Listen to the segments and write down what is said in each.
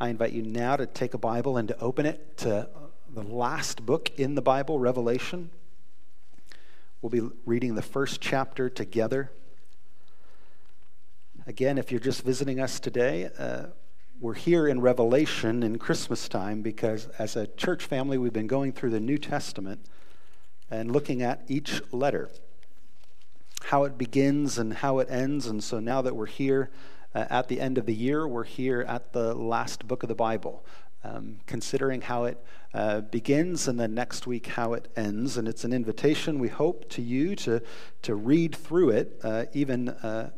I invite you now to take a Bible and to open it to the last book in the Bible, Revelation. We'll be reading the first chapter together. Again, if you're just visiting us today, uh, we're here in Revelation in Christmas time because as a church family, we've been going through the New Testament and looking at each letter, how it begins and how it ends. And so now that we're here uh, at the end of the year, we're here at the last book of the Bible, um, considering how it uh, begins and then next week how it ends. And it's an invitation, we hope, to you to, to read through it, uh, even uh,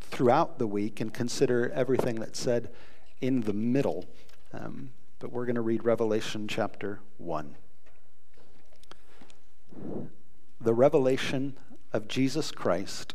throughout the week, and consider everything that's said in the middle. Um, but we're going to read Revelation chapter 1. The revelation of Jesus Christ,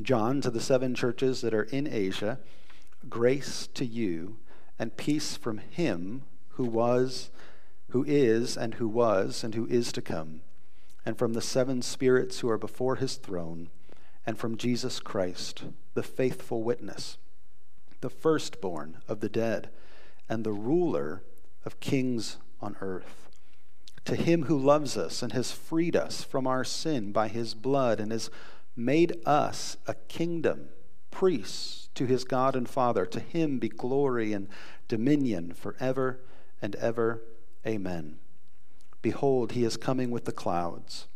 John, to the seven churches that are in Asia, grace to you and peace from him who was, who is, and who was, and who is to come, and from the seven spirits who are before his throne, and from Jesus Christ, the faithful witness the firstborn of the dead, and the ruler of kings on earth. To him who loves us and has freed us from our sin by his blood and has made us a kingdom, priests to his God and Father, to him be glory and dominion forever and ever. Amen. Behold, he is coming with the clouds,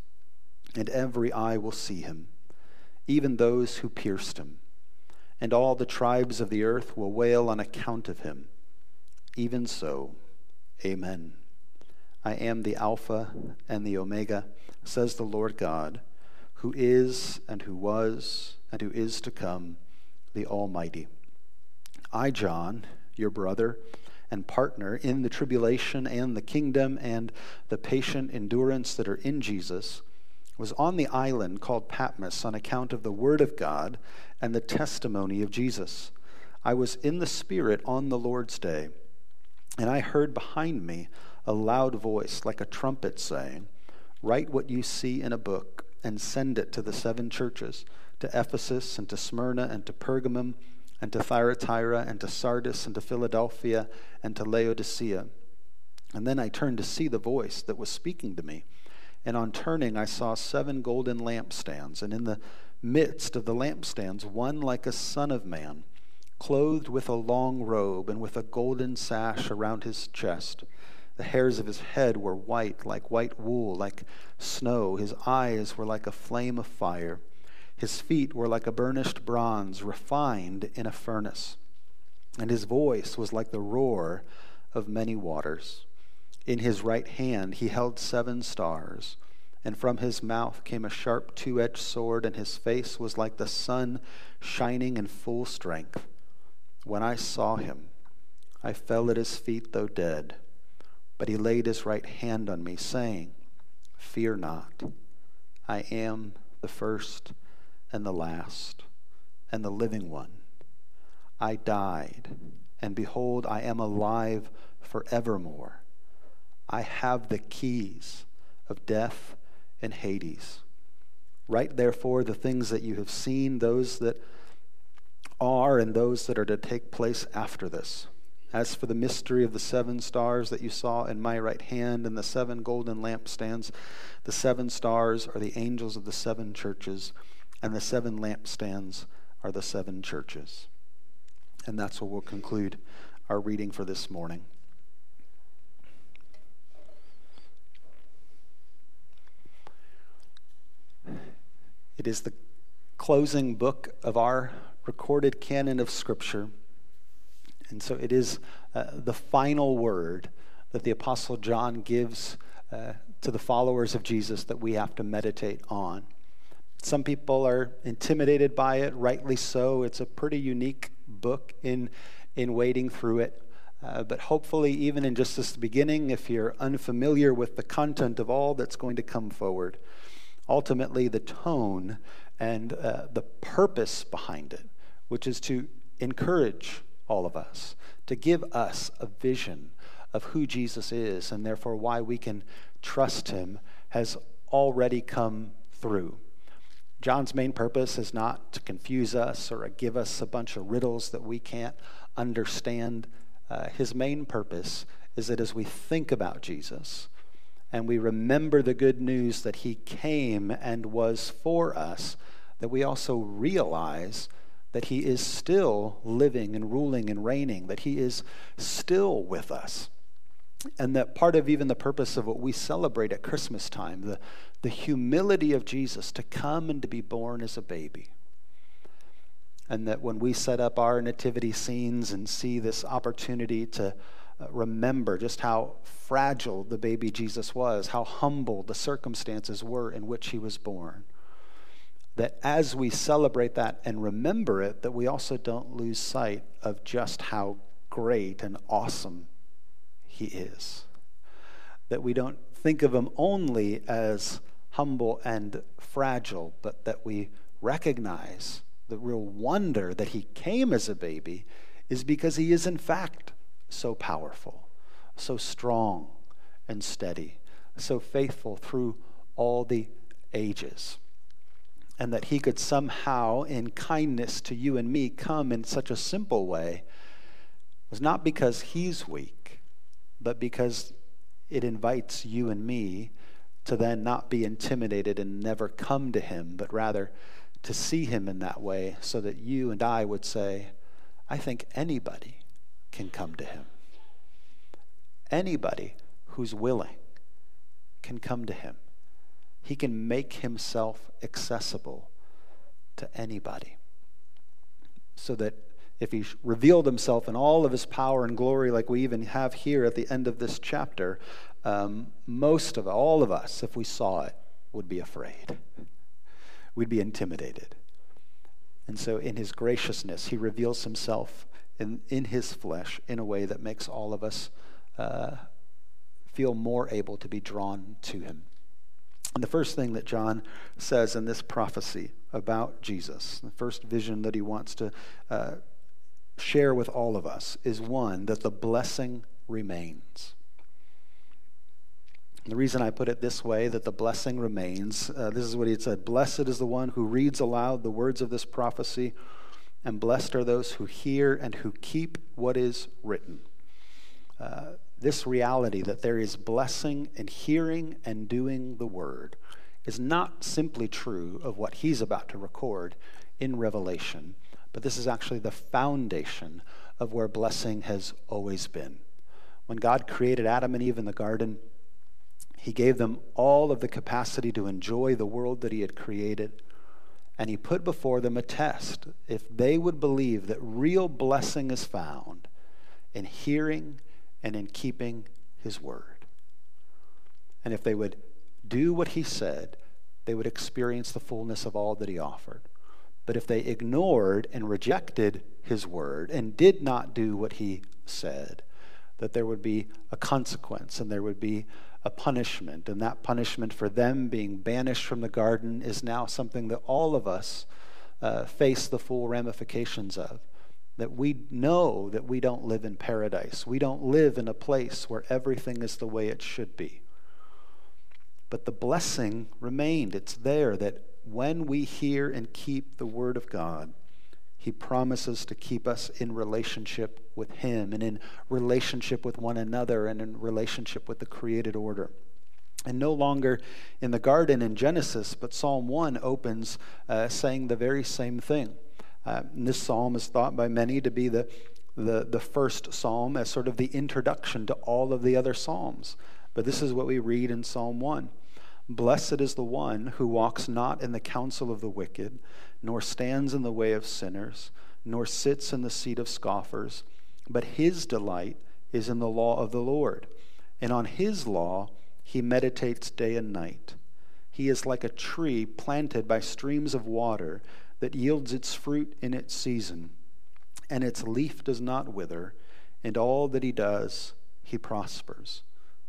and every eye will see him, even those who pierced him and all the tribes of the earth will wail on account of him. Even so, amen. I am the Alpha and the Omega, says the Lord God, who is and who was and who is to come, the Almighty. I, John, your brother and partner in the tribulation and the kingdom and the patient endurance that are in Jesus, was on the island called Patmos on account of the word of God and the testimony of Jesus. I was in the Spirit on the Lord's day, and I heard behind me a loud voice like a trumpet saying, Write what you see in a book and send it to the seven churches to Ephesus and to Smyrna and to Pergamum and to Thyatira and to Sardis and to Philadelphia and to Laodicea. And then I turned to see the voice that was speaking to me. And on turning, I saw seven golden lampstands, and in the midst of the lampstands one like a son of man, clothed with a long robe and with a golden sash around his chest. The hairs of his head were white, like white wool, like snow. His eyes were like a flame of fire. His feet were like a burnished bronze, refined in a furnace. And his voice was like the roar of many waters. In his right hand he held seven stars and from his mouth came a sharp two edged sword, and his face was like the sun shining in full strength. When I saw him, I fell at his feet, though dead. But he laid his right hand on me, saying, Fear not. I am the first and the last and the living one. I died, and behold, I am alive forevermore. I have the keys of death and Hades. Write therefore the things that you have seen, those that are, and those that are to take place after this. As for the mystery of the seven stars that you saw in my right hand and the seven golden lampstands, the seven stars are the angels of the seven churches, and the seven lampstands are the seven churches. And that's where we'll conclude our reading for this morning. It is the closing book of our recorded canon of Scripture. And so it is uh, the final word that the Apostle John gives uh, to the followers of Jesus that we have to meditate on. Some people are intimidated by it, rightly so. It's a pretty unique book in in wading through it. Uh, but hopefully, even in just this beginning, if you're unfamiliar with the content of all that's going to come forward, ultimately the tone and uh, the purpose behind it, which is to encourage all of us, to give us a vision of who Jesus is and therefore why we can trust him, has already come through. John's main purpose is not to confuse us or give us a bunch of riddles that we can't understand. Uh, his main purpose is that as we think about Jesus and we remember the good news that he came and was for us, that we also realize that he is still living and ruling and reigning, that he is still with us. And that part of even the purpose of what we celebrate at Christmas time, the, the humility of Jesus to come and to be born as a baby. And that when we set up our nativity scenes and see this opportunity to uh, remember just how fragile the baby Jesus was, how humble the circumstances were in which he was born, that as we celebrate that and remember it, that we also don't lose sight of just how great and awesome he is. That we don't think of him only as humble and fragile, but that we recognize the real wonder that he came as a baby is because he is, in fact, so powerful, so strong and steady, so faithful through all the ages. And that he could somehow, in kindness to you and me, come in such a simple way was not because he's weak, but because it invites you and me to then not be intimidated and never come to him, but rather to see him in that way so that you and I would say, I think anybody can come to him. Anybody who's willing can come to him. He can make himself accessible to anybody. So that if he revealed himself in all of his power and glory, like we even have here at the end of this chapter, um, most of all of us, if we saw it, would be afraid. We'd be intimidated. And so, in his graciousness, he reveals himself in, in his flesh in a way that makes all of us uh, feel more able to be drawn to him. And the first thing that John says in this prophecy about Jesus, the first vision that he wants to uh, share with all of us, is one that the blessing remains. The reason I put it this way, that the blessing remains, uh, this is what he said Blessed is the one who reads aloud the words of this prophecy, and blessed are those who hear and who keep what is written. Uh, this reality that there is blessing in hearing and doing the word is not simply true of what he's about to record in Revelation, but this is actually the foundation of where blessing has always been. When God created Adam and Eve in the garden, he gave them all of the capacity to enjoy the world that He had created. And He put before them a test. If they would believe that real blessing is found in hearing and in keeping His word. And if they would do what He said, they would experience the fullness of all that He offered. But if they ignored and rejected His word and did not do what He said, that there would be a consequence and there would be a punishment. And that punishment for them being banished from the garden is now something that all of us uh, face the full ramifications of. That we know that we don't live in paradise. We don't live in a place where everything is the way it should be. But the blessing remained. It's there that when we hear and keep the Word of God, he promises to keep us in relationship with Him and in relationship with one another and in relationship with the created order. And no longer in the garden in Genesis, but Psalm 1 opens uh, saying the very same thing. Uh, this psalm is thought by many to be the, the, the first psalm as sort of the introduction to all of the other psalms. But this is what we read in Psalm 1 Blessed is the one who walks not in the counsel of the wicked nor stands in the way of sinners, nor sits in the seat of scoffers, but his delight is in the law of the Lord, and on his law he meditates day and night. He is like a tree planted by streams of water that yields its fruit in its season. and its leaf does not wither, and all that he does, he prospers.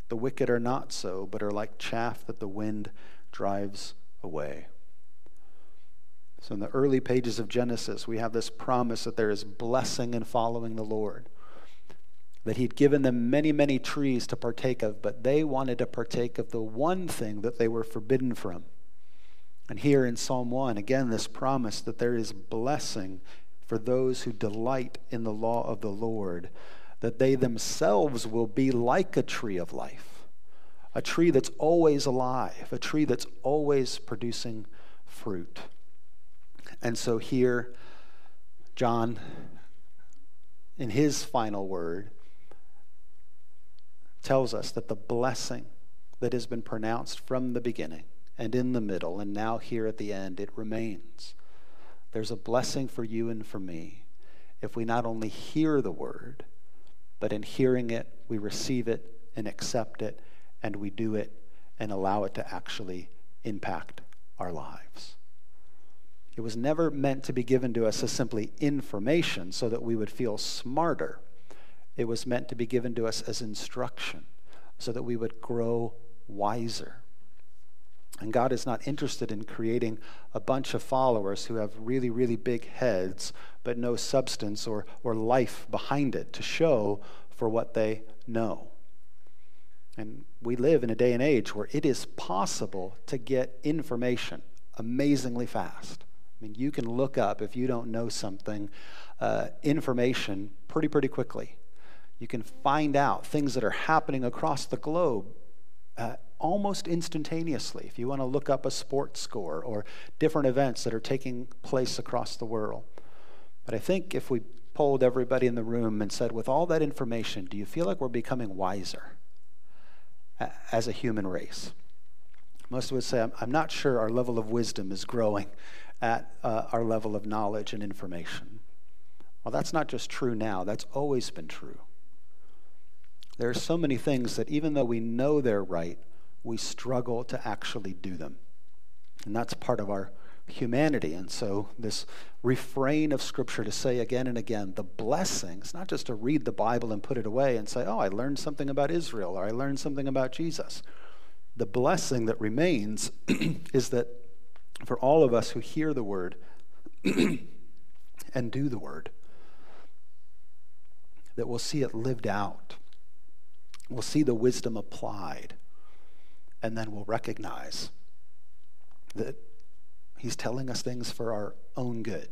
The wicked are not so, but are like chaff that the wind drives away. So, in the early pages of Genesis, we have this promise that there is blessing in following the Lord. That He'd given them many, many trees to partake of, but they wanted to partake of the one thing that they were forbidden from. And here in Psalm 1, again, this promise that there is blessing for those who delight in the law of the Lord, that they themselves will be like a tree of life, a tree that's always alive, a tree that's always producing fruit. And so here, John, in his final word, tells us that the blessing that has been pronounced from the beginning and in the middle and now here at the end, it remains. There's a blessing for you and for me if we not only hear the word, but in hearing it, we receive it and accept it, and we do it and allow it to actually impact our lives. It was never meant to be given to us as simply information so that we would feel smarter. It was meant to be given to us as instruction so that we would grow wiser. And God is not interested in creating a bunch of followers who have really, really big heads, but no substance or, or life behind it to show for what they know. And we live in a day and age where it is possible to get information amazingly fast. I mean, you can look up, if you don't know something, uh, information pretty, pretty quickly. You can find out things that are happening across the globe uh, almost instantaneously. If you want to look up a sports score or different events that are taking place across the world. But I think if we polled everybody in the room and said, with all that information, do you feel like we're becoming wiser as a human race? Most of us say, I'm not sure our level of wisdom is growing at uh, our level of knowledge and information. Well, that's not just true now, that's always been true. There are so many things that even though we know they're right, we struggle to actually do them. And that's part of our humanity. And so, this refrain of Scripture to say again and again the blessings, not just to read the Bible and put it away and say, oh, I learned something about Israel or I learned something about Jesus. The blessing that remains is that for all of us who hear the word and do the word, that we'll see it lived out. We'll see the wisdom applied. And then we'll recognize that He's telling us things for our own good.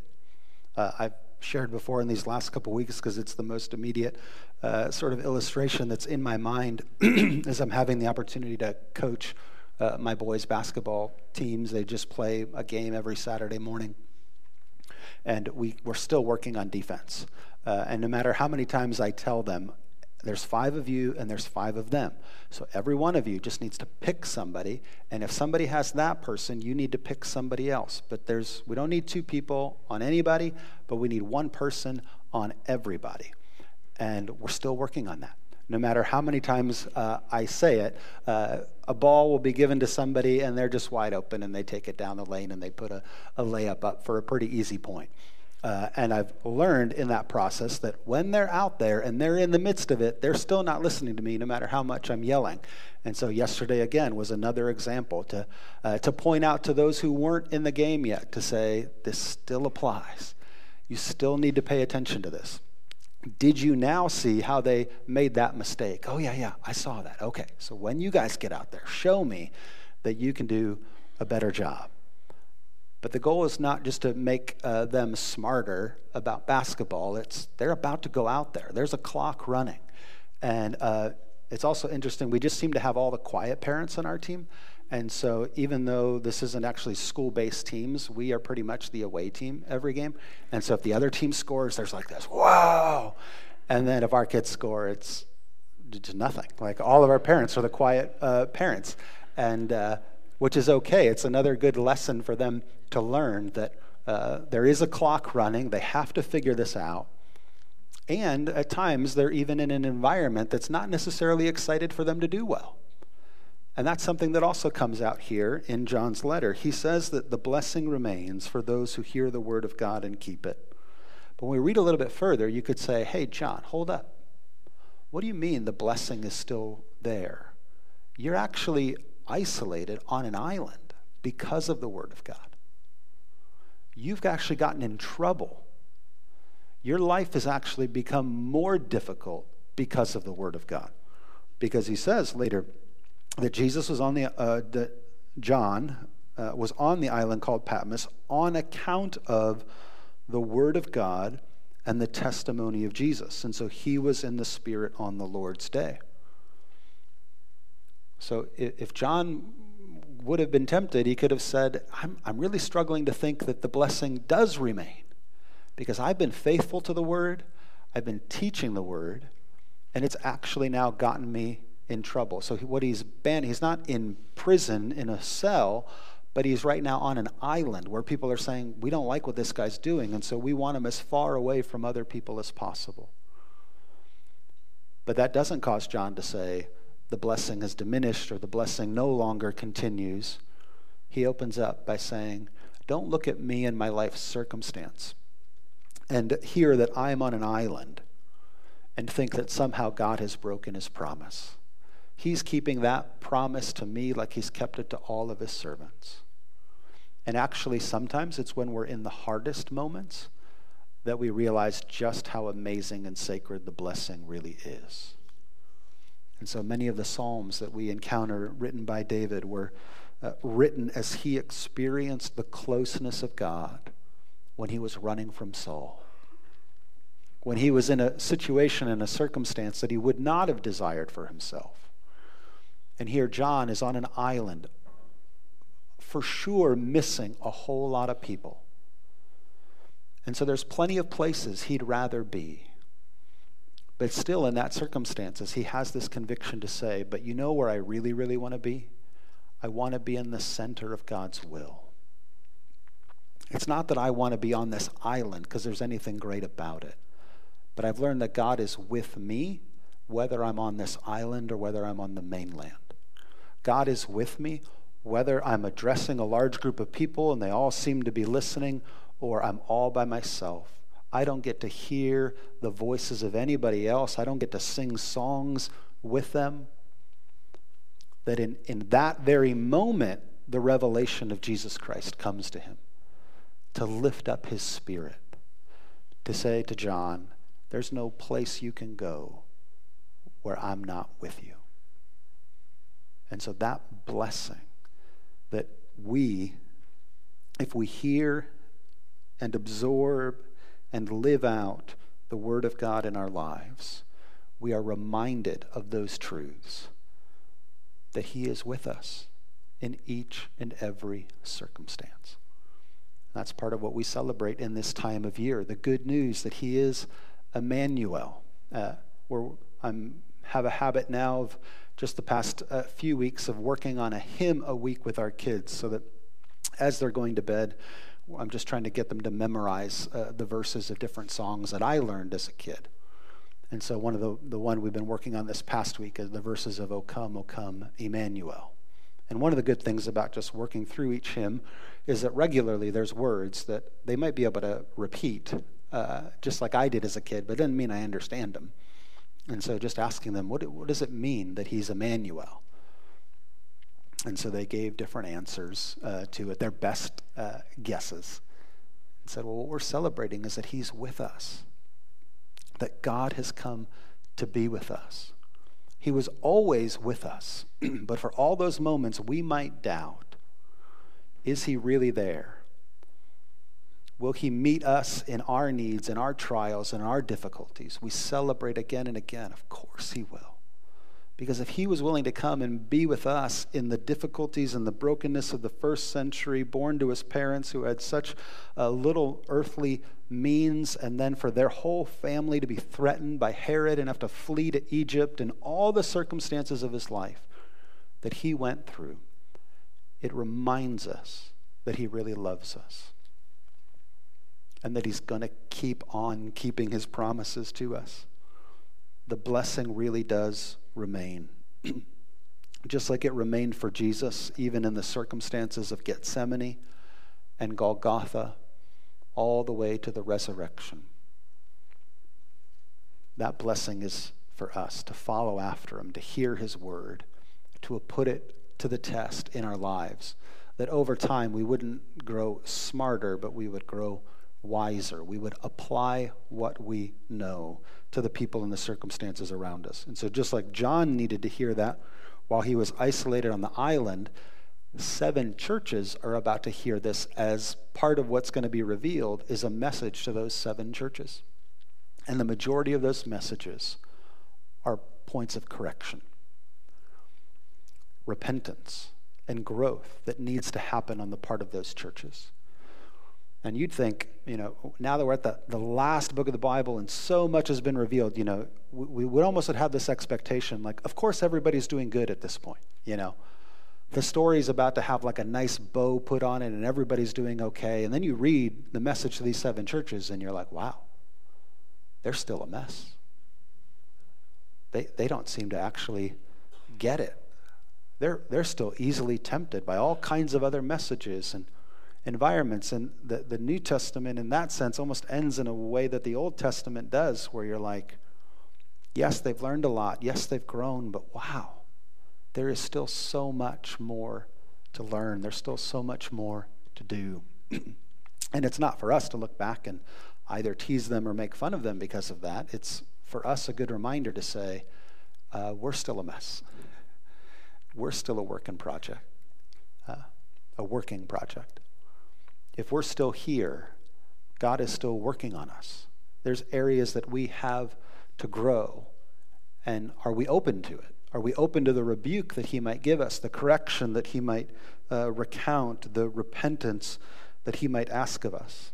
Uh, I've shared before in these last couple weeks because it's the most immediate uh, sort of illustration that's in my mind as I'm having the opportunity to coach uh, my boys' basketball teams. They just play a game every Saturday morning. And we, we're still working on defense. Uh, and no matter how many times I tell them, there's five of you and there's five of them. So every one of you just needs to pick somebody. And if somebody has that person, you need to pick somebody else. But there's, we don't need two people on anybody, but we need one person on everybody. And we're still working on that no matter how many times uh, I say it, uh, a ball will be given to somebody and they're just wide open and they take it down the lane and they put a, a layup up for a pretty easy point. Uh, and I've learned in that process that when they're out there and they're in the midst of it, they're still not listening to me no matter how much I'm yelling. And so yesterday again was another example to, uh, to point out to those who weren't in the game yet to say, this still applies. You still need to pay attention to this. Did you now see how they made that mistake? Oh, yeah, yeah, I saw that. Okay, so when you guys get out there, show me that you can do a better job. But the goal is not just to make uh, them smarter about basketball. It's they're about to go out there. There's a clock running, and uh, it's also interesting. We just seem to have all the quiet parents on our team, and so, even though this isn't actually school based teams, we are pretty much the away team every game. And so, if the other team scores, there's like this, wow. And then if our kids score, it's just nothing. Like all of our parents are the quiet uh, parents, and uh, which is okay. It's another good lesson for them to learn that uh, there is a clock running, they have to figure this out. And at times, they're even in an environment that's not necessarily excited for them to do well. And that's something that also comes out here in John's letter. He says that the blessing remains for those who hear the word of God and keep it. But when we read a little bit further, you could say, hey, John, hold up. What do you mean the blessing is still there? You're actually isolated on an island because of the Word of God. You've actually gotten in trouble. Your life has actually become more difficult because of the Word of God. Because he says later that Jesus was on the, uh, that John uh, was on the island called Patmos on account of the Word of God and the testimony of Jesus. And so he was in the Spirit on the Lord's day. So if John would have been tempted, he could have said, I'm, I'm really struggling to think that the blessing does remain because I've been faithful to the Word, I've been teaching the Word, and it's actually now gotten me in trouble. So what he's been, he's not in prison in a cell, but he's right now on an island where people are saying, We don't like what this guy's doing, and so we want him as far away from other people as possible. But that doesn't cause John to say, The blessing has diminished or the blessing no longer continues. He opens up by saying, Don't look at me and my life circumstance and hear that I'm on an island and think that somehow God has broken his promise. He's keeping that promise to me like he's kept it to all of his servants. And actually, sometimes it's when we're in the hardest moments that we realize just how amazing and sacred the blessing really is. And so many of the Psalms that we encounter written by David were uh, written as he experienced the closeness of God when he was running from Saul. When he was in a situation and a circumstance that he would not have desired for himself. And here, John is on an island, for sure missing a whole lot of people. And so there's plenty of places he'd rather be. But still, in that circumstances, he has this conviction to say, But you know where I really, really want to be? I want to be in the center of God's will. It's not that I want to be on this island because there's anything great about it. But I've learned that God is with me, whether I'm on this island or whether I'm on the mainland. God is with me, whether I'm addressing a large group of people and they all seem to be listening, or I'm all by myself. I don't get to hear the voices of anybody else. I don't get to sing songs with them. That in, in that very moment, the revelation of Jesus Christ comes to him to lift up his spirit, to say to John, There's no place you can go where I'm not with you. And so that blessing that we, if we hear and absorb and live out the Word of God in our lives, we are reminded of those truths that He is with us in each and every circumstance. That's part of what we celebrate in this time of year the good news that He is Emmanuel. Uh, where I have a habit now of just the past uh, few weeks of working on a hymn a week with our kids so that as they're going to bed, I'm just trying to get them to memorize uh, the verses of different songs that I learned as a kid. And so one of the, the one we've been working on this past week is the verses of O come, O come, Emmanuel. And one of the good things about just working through each hymn is that regularly there's words that they might be able to repeat, uh, just like I did as a kid, but it doesn't mean I understand them. And so just asking them, what, what does it mean that he's Emmanuel? And so they gave different answers uh, to it, their best uh, guesses. And said, well, what we're celebrating is that he's with us, that God has come to be with us. He was always with us, but for all those moments we might doubt is he really there? Will He meet us in our needs in our trials in our difficulties? We celebrate again and again. Of course, He will. Because if He was willing to come and be with us in the difficulties and the brokenness of the first century, born to His parents who had such a little earthly means, and then for their whole family to be threatened by Herod and have to flee to Egypt and all the circumstances of His life that He went through, it reminds us that He really loves us and that He's going to keep on keeping His promises to us. The blessing really does remain. Just like it remained for Jesus, even in the circumstances of Gethsemane and Golgotha, all the way to the resurrection. that blessing is for us to follow after him, to hear his word, to put it to the test in our lives. That over time we wouldn't grow smarter, but we would grow wiser. We would apply what we know to the people and the circumstances around us. And so, just like John needed to hear that while he was isolated on the island, seven churches are about to hear this as part of what's going to be revealed is a message to those seven churches. And the majority of those messages are points of correction, repentance, and growth that needs to happen on the part of those churches. And you'd think, you know, now that we're at the, the last book of the Bible and so much has been revealed, you know, we, we would almost have this expectation like, of course, everybody's doing good at this point, you know. The story's about to have like a nice bow put on it and everybody's doing okay. And then you read the message to these seven churches and you're like, wow, they're still a mess. They, they don't seem to actually get it. They're, they're still easily tempted by all kinds of other messages and environments. And the, the New Testament, in that sense, almost ends in a way that the Old Testament does, where you're like, yes, they've learned a lot. Yes, they've grown, but wow, there is still so much more to learn. There's still so much more to do. and it's not for us to look back and either tease them or make fun of them because of that. It's for us a good reminder to say, uh, we're still a mess. We're still a working project, uh, a working project. If we're still here, God is still working on us. There's areas that we have to grow. And are we open to it? Are we open to the rebuke that He might give us, the correction that He might uh, recount, the repentance that He might ask of us?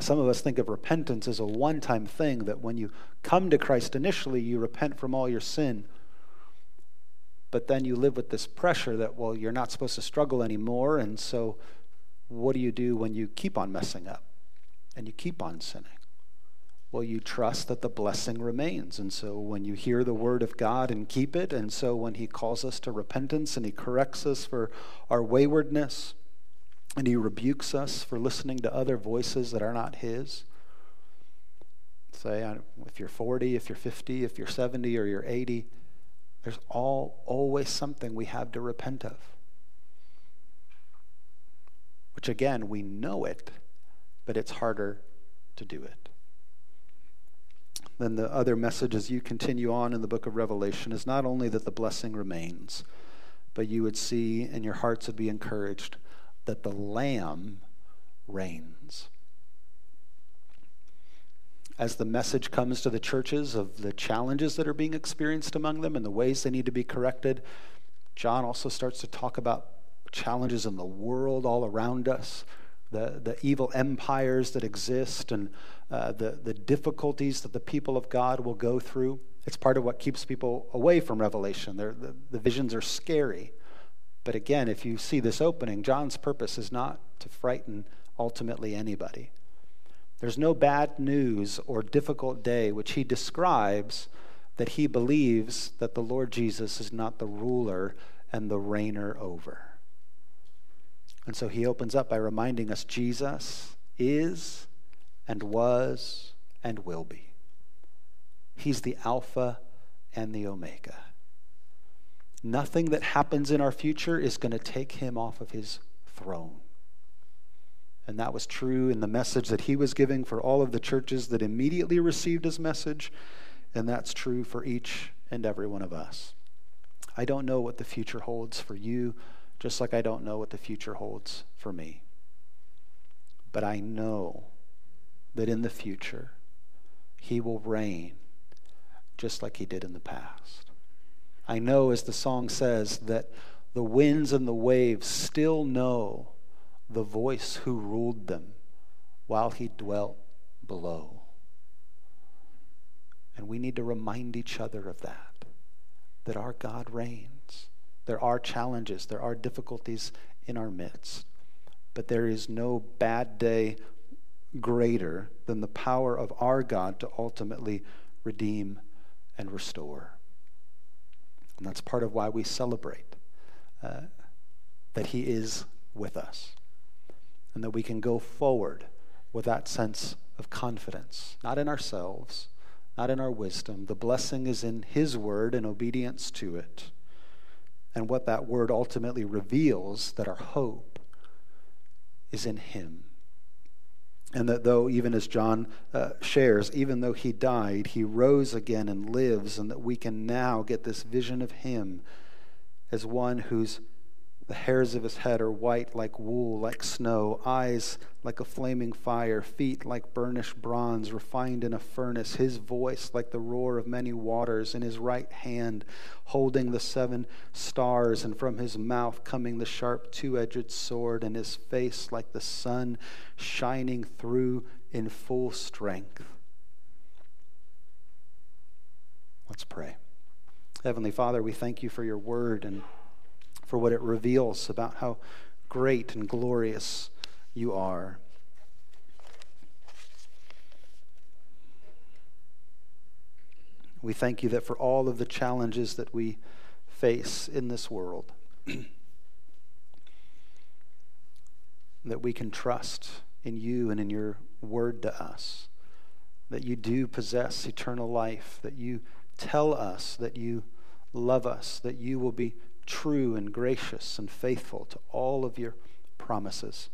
Some of us think of repentance as a one time thing that when you come to Christ initially, you repent from all your sin. But then you live with this pressure that, well, you're not supposed to struggle anymore. And so, what do you do when you keep on messing up and you keep on sinning? Well, you trust that the blessing remains. And so, when you hear the word of God and keep it, and so when He calls us to repentance and He corrects us for our waywardness, and he rebukes us for listening to other voices that are not his. Say, if you're 40, if you're 50, if you're 70, or you're 80, there's all always something we have to repent of. Which again, we know it, but it's harder to do it. Then the other message as you continue on in the book of Revelation is not only that the blessing remains, but you would see and your hearts would be encouraged that the Lamb reigns. As the message comes to the churches of the challenges that are being experienced among them and the ways they need to be corrected, John also starts to talk about challenges in the world all around us, the, the evil empires that exist, and uh, the, the difficulties that the people of God will go through. It's part of what keeps people away from Revelation. The, the visions are scary. But again, if you see this opening, John's purpose is not to frighten ultimately anybody. There's no bad news or difficult day which he describes that he believes that the Lord Jesus is not the ruler and the reigner over. And so he opens up by reminding us Jesus is and was and will be. He's the Alpha and the Omega. Nothing that happens in our future is going to take him off of his throne. And that was true in the message that he was giving for all of the churches that immediately received his message. And that's true for each and every one of us. I don't know what the future holds for you, just like I don't know what the future holds for me. But I know that in the future, he will reign just like he did in the past. I know, as the song says, that the winds and the waves still know the voice who ruled them while he dwelt below. And we need to remind each other of that, that our God reigns. There are challenges, there are difficulties in our midst, but there is no bad day greater than the power of our God to ultimately redeem and restore. And that's part of why we celebrate uh, that He is with us and that we can go forward with that sense of confidence, not in ourselves, not in our wisdom. The blessing is in His word and obedience to it. And what that word ultimately reveals that our hope is in Him. And that though, even as John uh, shares, even though he died, he rose again and lives, and that we can now get this vision of him as one whose the hairs of his head are white like wool, like snow, eyes like a flaming fire, feet like burnished bronze refined in a furnace, his voice like the roar of many waters, in his right hand holding the seven stars, and from his mouth coming the sharp two edged sword, and his face like the sun shining through in full strength. Let's pray. Heavenly Father, we thank you for your word and for what it reveals about how great and glorious you are. We thank you that for all of the challenges that we face in this world, that we can trust in you and in your word to us, that you do possess eternal life, that you tell us that you love us, that you will be true and gracious and faithful to all of your promises.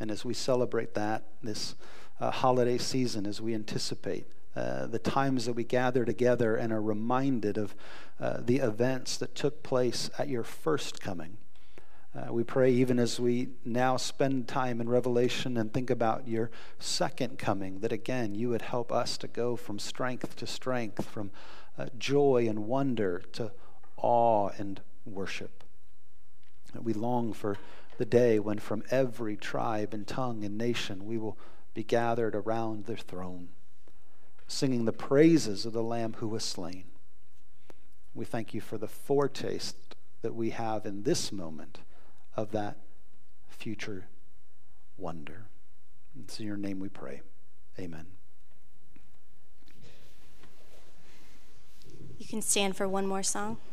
And as we celebrate that this uh, holiday season, as we anticipate uh, the times that we gather together and are reminded of uh, the events that took place at your first coming. Uh, we pray even as we now spend time in Revelation and think about your second coming, that again you would help us to go from strength to strength, from uh, joy and wonder to awe and worship. We long for the day when from every tribe and tongue and nation we will be gathered around the throne, singing the praises of the Lamb who was slain. We thank you for the foretaste that we have in this moment of that future wonder. It's in your name we pray. Amen. You can stand for one more song.